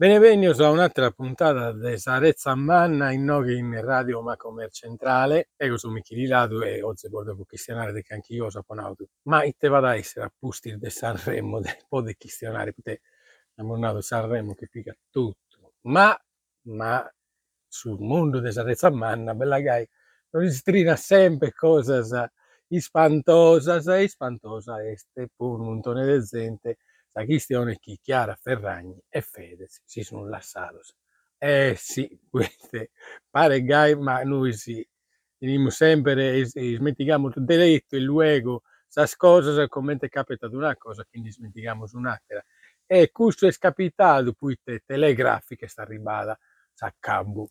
Benvenuti a un'altra puntata di Sarezza Manna in Noghi in Radio Macomer Centrale. Io sono Michele Lado e oggi voglio questionare di anche io saponauto. Ma te vado a essere a pusti di Sanremo, de, po' di questionare, perché abbiamo nato Sanremo che pica tutto. Ma, ma sul mondo di Sarezza Manna, bella gai, non si strina sempre cose spantosas e spantosa este pur un montone di gente la questione è Chiara Ferragni e Fedez si sono lasciati. Eh sì, queste pare gai, ma noi sì, diciamo sempre e, e dimentichiamo tutto detto e luego queste cose come è capitato una cosa, quindi dimentichiamo un'altra. E questo è capitato, poi te telegrafiche sta ribada, sa cabo,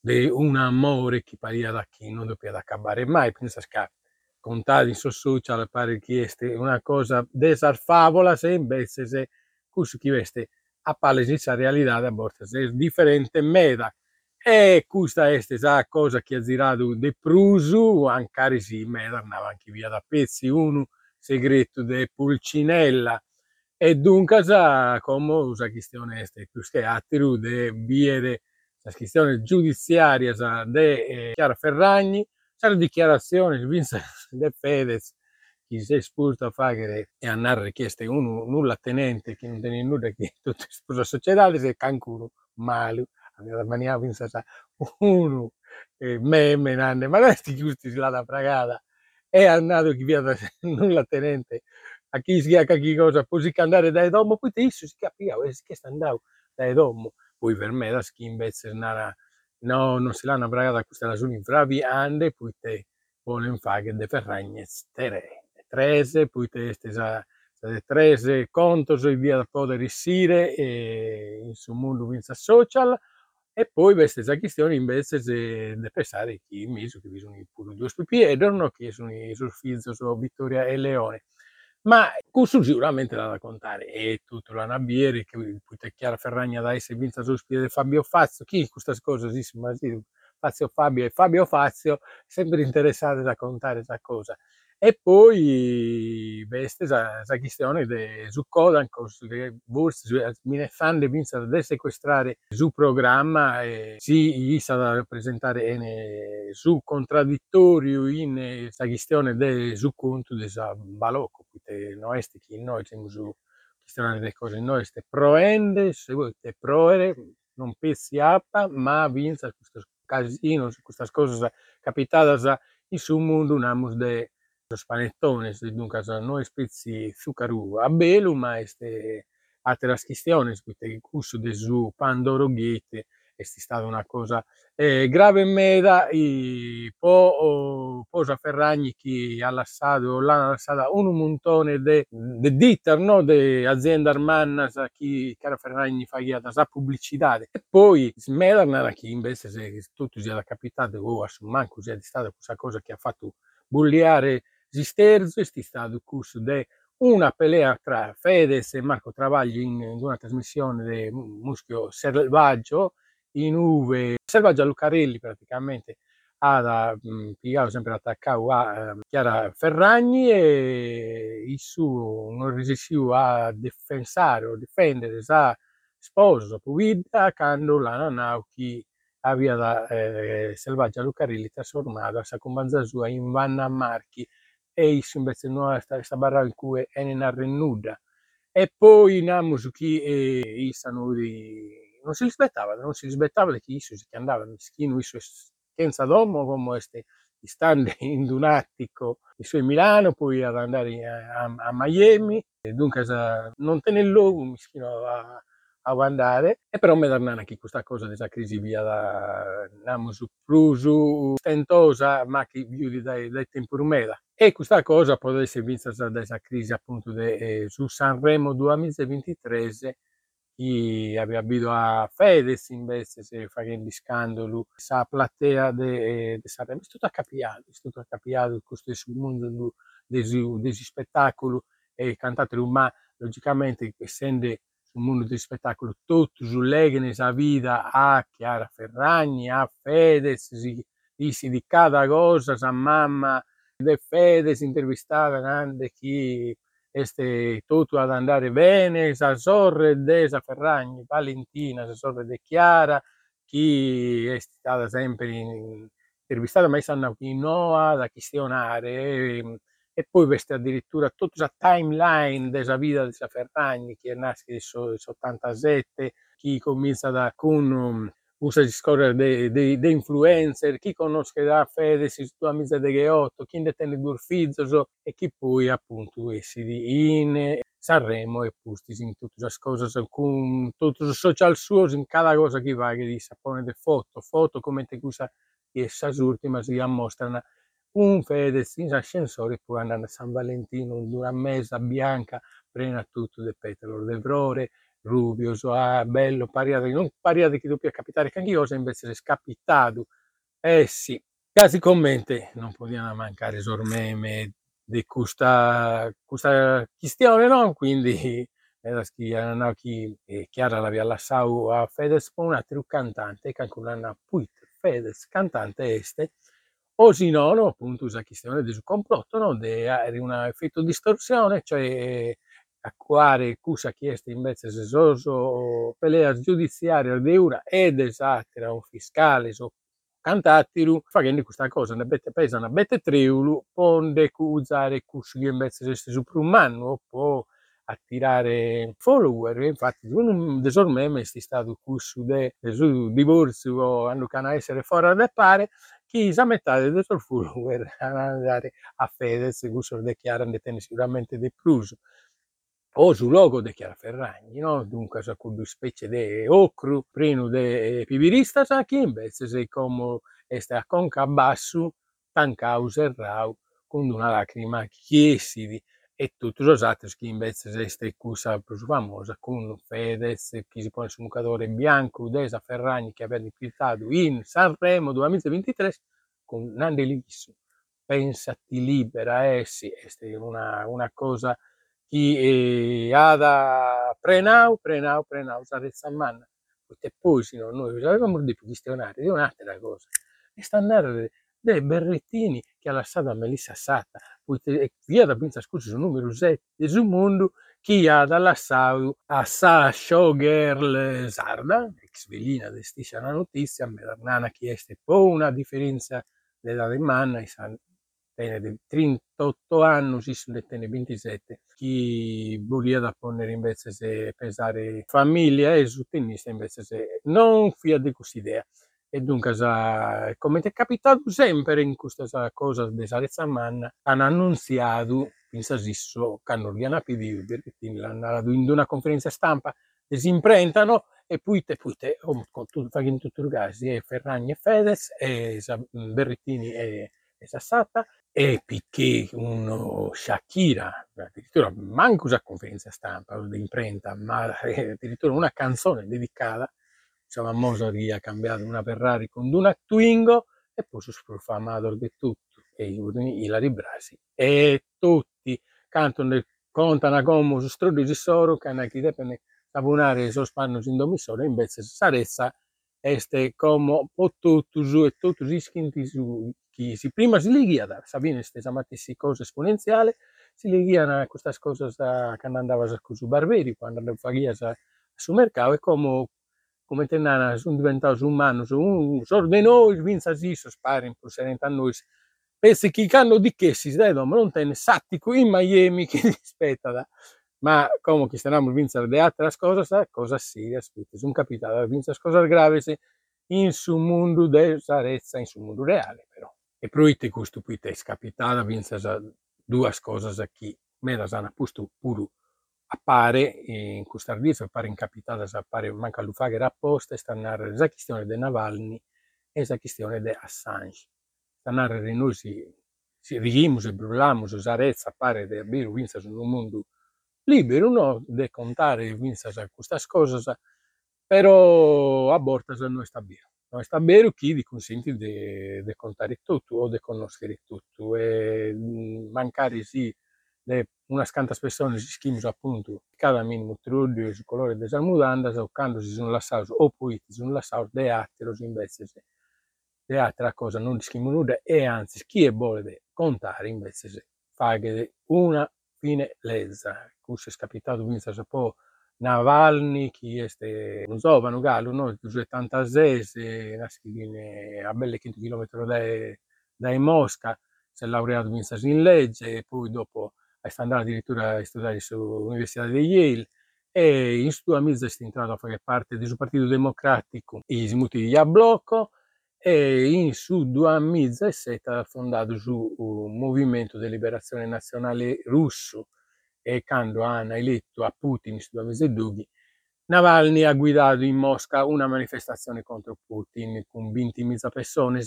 di un amore che paria da chi non doveva acabare mai, pensa scappa contati su social per richieste una cosa desarfavola se invece se chi veste a palesare realtà a volte è differente meda. E questa è la cosa che ha girato di prusu anche sì meda andava anche via da pezzi uno segreto di Pulcinella. E dunque come la questione è questa attiru di vie la questione giudiziaria di eh, Chiara Ferragni c'è dichiarazioni Vince De Fedez chi si è espulso a fare e a andare richieste uno nulla tenente che non tiene nulla che tutta la società se cancuro male aveva mania Vince uno eh, meme nanne ma questi giusti la da pragata è andato chi via da nulla tenente a chi si ha chi cosa poi si andare dai domo poi te si capiva che sta andando dai domo poi per me da schi invece andare no, non se l'hanno bragata questa ragione infravi ande, poi te volen fare de ferragnez tere. Trese, poi te stesa de trese contos e via da poter essere e in su mondo vinza social e poi queste questioni invece di pensare che mi che bisogna pure due spipi e non che sono i surfizzo su Vittoria e Leone ma questo sicuramente da raccontare. E tutto la Nabieri che poi Chiara Ferragna da essere vinta sul piede Fabio Fazio. Chi questa cosa sì, sì, Fazio Fabio e Fabio Fazio sempre interessati a raccontare questa cosa e poi questa è questione di su Kodan che forse mi fanno pensare di sequestrare su programma e si gli sta da presentare su contraddittorio in questa questione di su conto di balocco te noi che noi siamo su questione delle cose noi ste proende se vuoi te proere non pensi appa ma vinza questo casino queste cose capitadas in su mondo namus de los panettones dunque noi spezzi zuccaru a belu ma este altre questioni queste curso de su pandoro ghete è stata una cosa eh, grave in meda e poi oh, posa Ferragni che ha lasciato, l'hanno lasciato un montone di ditter, no? di aziende armannas che cara Ferragni fa la pubblicità e poi Smedarna che invece se tutto sia capitato o oh, a manco sia stata questa cosa che ha fatto bulliare Zisterzo è stato il corso di una pelea tra Fedez e Marco Travaglio in, in una trasmissione di Muschio Selvaggio in Uve, Selvaggio Lucarelli praticamente ha mhmm, piegato sempre attaccato a eh, Chiara Ferragni e il suo non resistiu a difensare o difendere sa sposo Puvida quando la nanau che aveva da eh, Selvaggia Lucarelli trasformata sa combanza sua in Vanna Marchi e isso invece non sta, barra in cui è nella rennuda. E poi namus chi eh, isano di non si rispettava, non si rispettava che isso che andava mischino, isso senza domo come este stando in un attico i suoi Milano, poi ad andare a, a, a Miami, e dunque non luogo mischino a, a andare, e però mi danno anche questa cosa della crisi via da andiamo su prusu stentosa, ma che viudi dai, dai tempi rumeda. E questa cosa può essere vista da questa crisi appunto de, eh, su Sanremo 2023 chi aveva visto a Fedez invece se facendo scandalo sa platea de, de Sanremo è tutto accapiato è tutto accapiato questo mondo dei spettacoli e cantate ma logicamente essendo sul mondo del spettacolo tutto sulle sa vita a Chiara Ferragni a Fedez si dice di cada cosa sa mamma de Fedez intervistava grande chi este tutto ad andare bene, sa sorre de sa Ferragni, Valentina, sa sorre de Chiara, chi è stata sempre intervistata, ma stanno in Noa da questionare e, e poi questa addirittura tutta la timeline della vita di Ferragni, che nato nel 87, chi comincia con usa di scorrere dei influencer, chi conosce da Fede, si tua amica de Gheotto, chi ne tiene Durfizzo e chi poi appunto essi in Sanremo e pusti in tutte le cose, con tutti i social suoi, in cada cosa che va, che di sapone foto, foto come te usa essa ultima si mostrano un Fedez in ascensore poi andando a San Valentino, una mesa bianca, prena tutto de petalo, de vrore, Rubio, ah, bello, pariate, non pariate che doppia capitare che anche io invece è scapitato. Eh sì, casi commente, non potevano mancare sormeme di questa, questa questione, no? Quindi era schiana chi e Chiara l'aveva lasciato a Fedez un altro cantante che anche un anno poi Fedez cantante este o no appunto la questione del complotto no? di un effetto distorsione cioè acquare cusa chiesta invece se sono pelea giudiziaria di ora ed esattera un fiscale so cantattiru facendo questa cosa ne bette pesa una bette triulu ponde usare cusci invece se su un anno può attirare follower infatti un desormeme è stato cussu de, divorzio hanno cana essere fuori da pare chi sa metà del suo follower andare a Fedez cussu dichiarano di sicuramente di più o sul logo de Chiara Ferragni, no? dunque sa con due specie di ocru, prino de pivirista sa chi invece sei come este a conca basso, tan causa rau, con una lacrima chiesidi e tutti gli altri che invece este cosa più famosa con Fedez, che si pone su un cadore bianco, Udesa Ferragni che aveva infiltrato in Sanremo 2023 con Nandi Lisso. Pensati libera, eh è una, una cosa chi ada prenau, prenau, prenau, sarezza manna. E poi no, noi avevamo di più questionare di un'altra cosa. E sta andare dei berrettini che ha lasciato a Melissa Sata, e via da Pinza Scusi sul numero 7 del mondo, chi ha lasciato a sa showgirl sarda, ex velina di stessa notizia, a nana che è? Una differenza della manna, e di 38 anni, si sono 27, chi voleva da ponere invece se pensare famiglia e su tennista invece se non fia di questa idea. E dunque, come è capitato sempre in questa cosa di Sarezza Manna, hanno annunziato in Sasisso che non riana più perché l'hanno in una conferenza stampa, si imprentano e poi te, poi te, con tutti i casi, e Ferragni e Fedez, e Berrettini e, e Sassata, e Piquet, uno Shakira, addirittura manco una conferenza stampa di imprenta, ma addirittura una canzone dedicata, diciamo, a Mosari ha cambiato una Ferrari con una Twingo e poi si sprofamador di tutto, e Ilari Brasi, e tutti. Cantano, contano su strudi di soro, che hanno chi deve sabunare i sospannos in domissore, invece sarezza este come su e tutto si schinti su chi si prima si ligia Sabine stessa matessi cose esponenziale si ligiano a queste cose che andava su Barberi quando andava a su mercato e come come tenana sono diventato umano su un sorte noi vinza si spari in a noi pensi che hanno di che si dai ma non tenne sattico in Miami che aspetta da ma come che stiamo vincere de altre cose cosa si aspetta sono capitato a vincere cose gravi in su mondo de sarezza in su mondo reale però. E proite questo qui capitato a vincere due cose che me la hanno posto pure appare in questa ardizia appare incapitata appare manca lu fare apposta e sta narrare la questione di Navalny e la questione di Assange sta narrare noi si, si rigimus e brulamos sarezza appare di avere vincere in un mondo libero no? de contare queste cose, però a volte non sta bene. Non sta bene chi vi consente di contare tutto o di conoscere tutto e mancare sì de una scanta persone si schimus appunto cada minimo trudio su colore della mudanda o quando si sono lasciati o poi si sono lasciati de altri invece se de altra cosa non discriminano e anzi chi è vuole contare invece se fa una fine lezza. Questo è scapitato vinsa un po' Navalny, chi este un giovane gallo, no? 76, nasce a belle 5 km da Mosca, si è laureato in legge e poi dopo è andato addirittura a studiare all'Università di Yale e in sua mezza è entrato a fare parte del Partito Democratico e smuti di blocco e in su 2007 ha fondato un movimento di liberazione nazionale russo e quando hanno eletto a Putin su 2002 Navalny ha guidato in Mosca una manifestazione contro Putin con 20.000 persone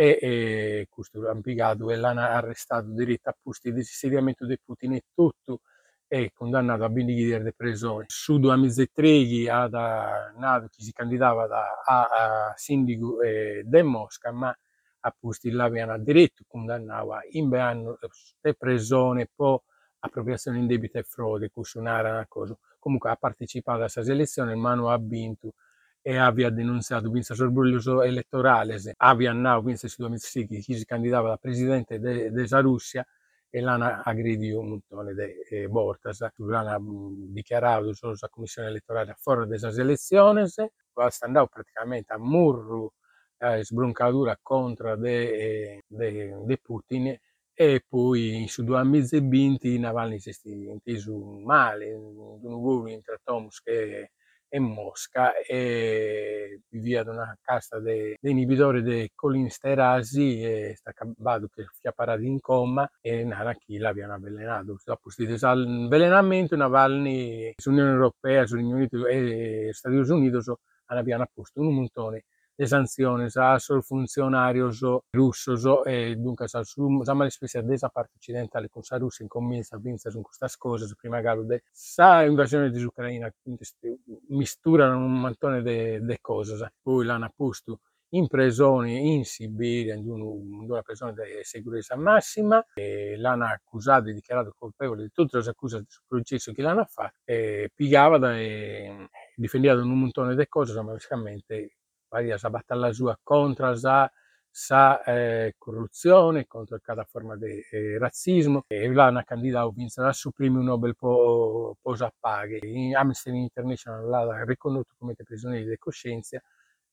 e, e questo impiegato e l'hanno arrestato diritto a posti di insediamento di Putin e tutto è condannato a 20 di depressione. Su 2003 ha nato chi si candidava da, a, a sindaco eh, di Mosca, ma a posti l'avevano diritto condannava in anno depressione, poi appropriazione indebita e frode, era una cosa. Comunque ha partecipato a questa elezione, ma non ha vinto e abbia denunciato vinse sorbuglioso elettorale, abbia now vinse su 2006 chi si candidava da presidente della Russia e l'hanno aggredito un montone di Bortas, l'hanno dichiarato sulla commissione elettorale a fuori delle elezioni, sta andando praticamente a murro eh, sbroncatura contro de, de, de Putin e poi su due e vinti Navalny si è male, un uomo tra Tomsk e e Mosca e via da una casta di inibitori di colinsterasi e sta acabando che sia parato in coma e nada chi l'abbiano avvelenato. Dopo questo avvelenamento Navalny sull'Unione Europea, sull'Unione Unita e Stati Uniti hanno posto un montone sanzioni sul funzionario russo e dunque siamo le spese della parte occidentale con la Russia incomincia a vincere su queste cose prima che sa invasione di Ucraina misturano un montone di cose poi l'hanno posto in prigione in Siberia in una prigione di sicurezza massima e l'hanno accusato e dichiarato colpevole di tutte le accuse sul processo che l'hanno fatto e pigliava e difendeva un montone di cose ma basicamente varia sa battaglia sua contro la sa eh, corruzione, contro cada forma di eh, razzismo e là una candidata vinse la su premio Nobel po, posa paghe. In Amnesty International l'ha riconosciuto come prigioniero di coscienza,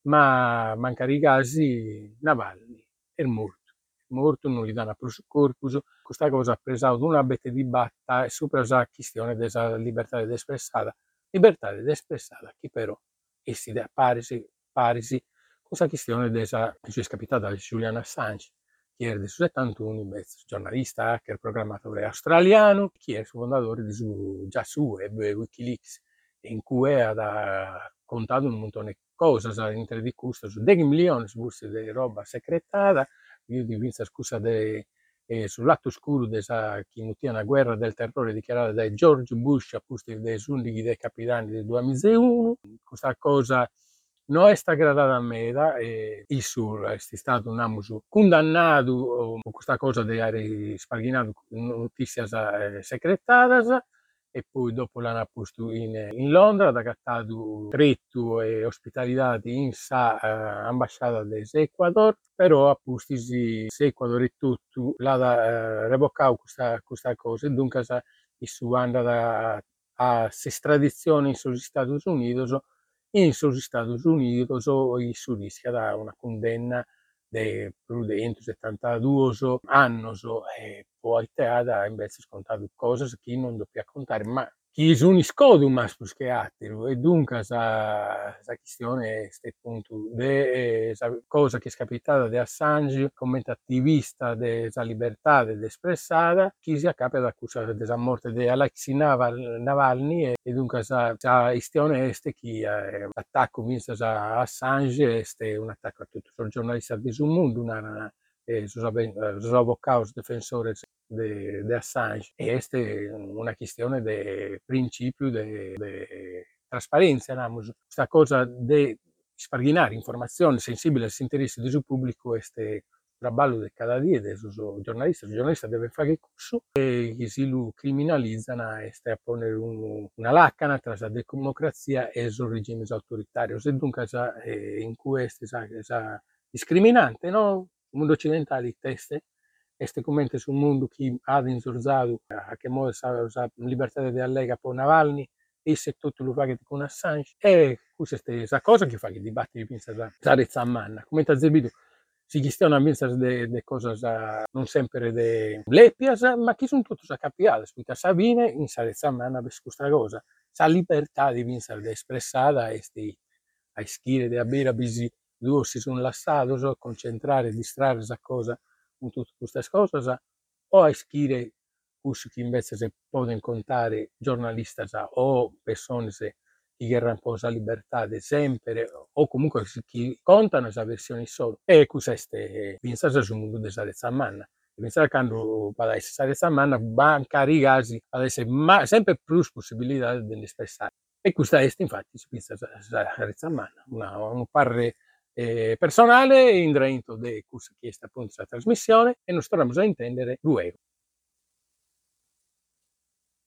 ma mancare i casi Navalny è morto. Morto, non gli danno più corpus. Questa cosa ha preso una bete di batta su la questione della libertà di espressata. Libertà di espressata che però è si appare parisi questa questione della è scapitata da Julian Assange, che era del 71, giornalista, hacker, programmatore australiano, che è il fondatore di su, già su web Wikileaks, in cui ha contato un montone di cose all'interno di questo, su 10 milioni di roba segretata, io di vista scusa de, eh, sull'atto scuro della chi una guerra del terrore dichiarata da George Bush a posti dei sundighi dei capitani del 2001, questa cosa non è stata gradata a me e il sur è stato un amuso condannato per questa cosa di aver sparginato notizie eh, segretadas e poi dopo l'hanno posto in, in Londra, ha cattato tretto e ospitalità in sa eh, ambasciata dell'Ecuador, però a posti l'Ecuador e tutto l'ha eh, revocato questa, questa cosa e dunque il suo andato a, a, a estradizione sugli Stati Uniti sugli Stati Uniti si rischia da una condanna più di 172 anni e poi teada invece scontato cose che non dobbiamo contare, ma chi sono scodu mas plus che altro e dunque questa questione è appunto de esa cosa che è capitata di Assange come attivista della libertà di espressare chi si accappa ad accusare della morte di Alexei Navalny e, dunque questa questione è che eh, l'attacco vinto da Assange è un attacco a tutti i giornalisti del mondo una eh, sus abocados defensores de, de Assange. E questa è una questione di principio di trasparenza, digamos. questa cosa di sparginare informazioni sensibili agli interessi del pubblico è trabalho di cada dia dei giornalisti. Il giornalista deve fare corso e si lo criminalizzano e sta a ponere un, una lacana tra la democrazia e il regime autoritario. E dunque in questo è discriminante, no? Mondo occidentale teste este commenti sul mondo che ha insorzato a che modo sa, la libertà di allega per Navalny e se tutto lo fa con Assange e questa questa cosa che fa che dibattiti pensa da Zarezza a manna come ha zebito si chiedono a pensare de, cose non sempre de leppias ma chi sono tutti a capiare perché Sabine in Zarezza a manna per questa cosa la libertà di pensare di espressata e di a schire di avere bisogno due si sono lasciati so, concentrare distrarre questa cosa con tutte queste cose o a schire che invece si possono contare giornalisti o persone che erano po' la libertà di sempre o comunque chi contano questa versione solo. E queste pensate sul mondo di Sarezza Manna. Pensare quando va essere Sarezza Manna banca rigasi ad essere sempre più possibilità di espressare e questa è infatti si pensa a Sarezza Manna. Un parere eh, personale in dentro di questa chiesta appunto questa trasmissione e non staremo a intendere luego